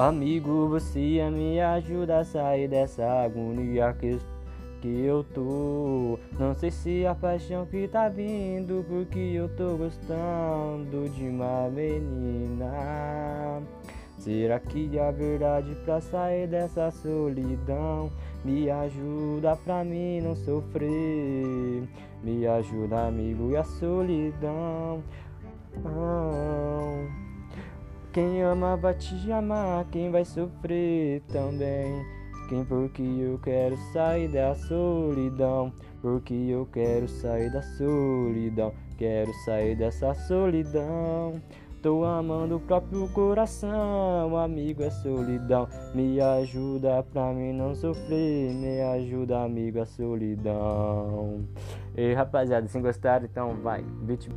Amigo, você me ajuda a sair dessa agonia que, que eu tô. Não sei se a paixão que tá vindo, porque eu tô gostando de uma menina. Será que a verdade pra sair dessa solidão me ajuda pra mim não sofrer? Me ajuda, amigo, e a solidão. Oh. Quem ama vai te amar, quem vai sofrer também. Quem porque eu quero sair da solidão, porque eu quero sair da solidão, quero sair dessa solidão. Tô amando o próprio coração, amigo é solidão. Me ajuda pra mim não sofrer, me ajuda, amigo, é solidão. E rapaziada, se gostaram, então vai, beat.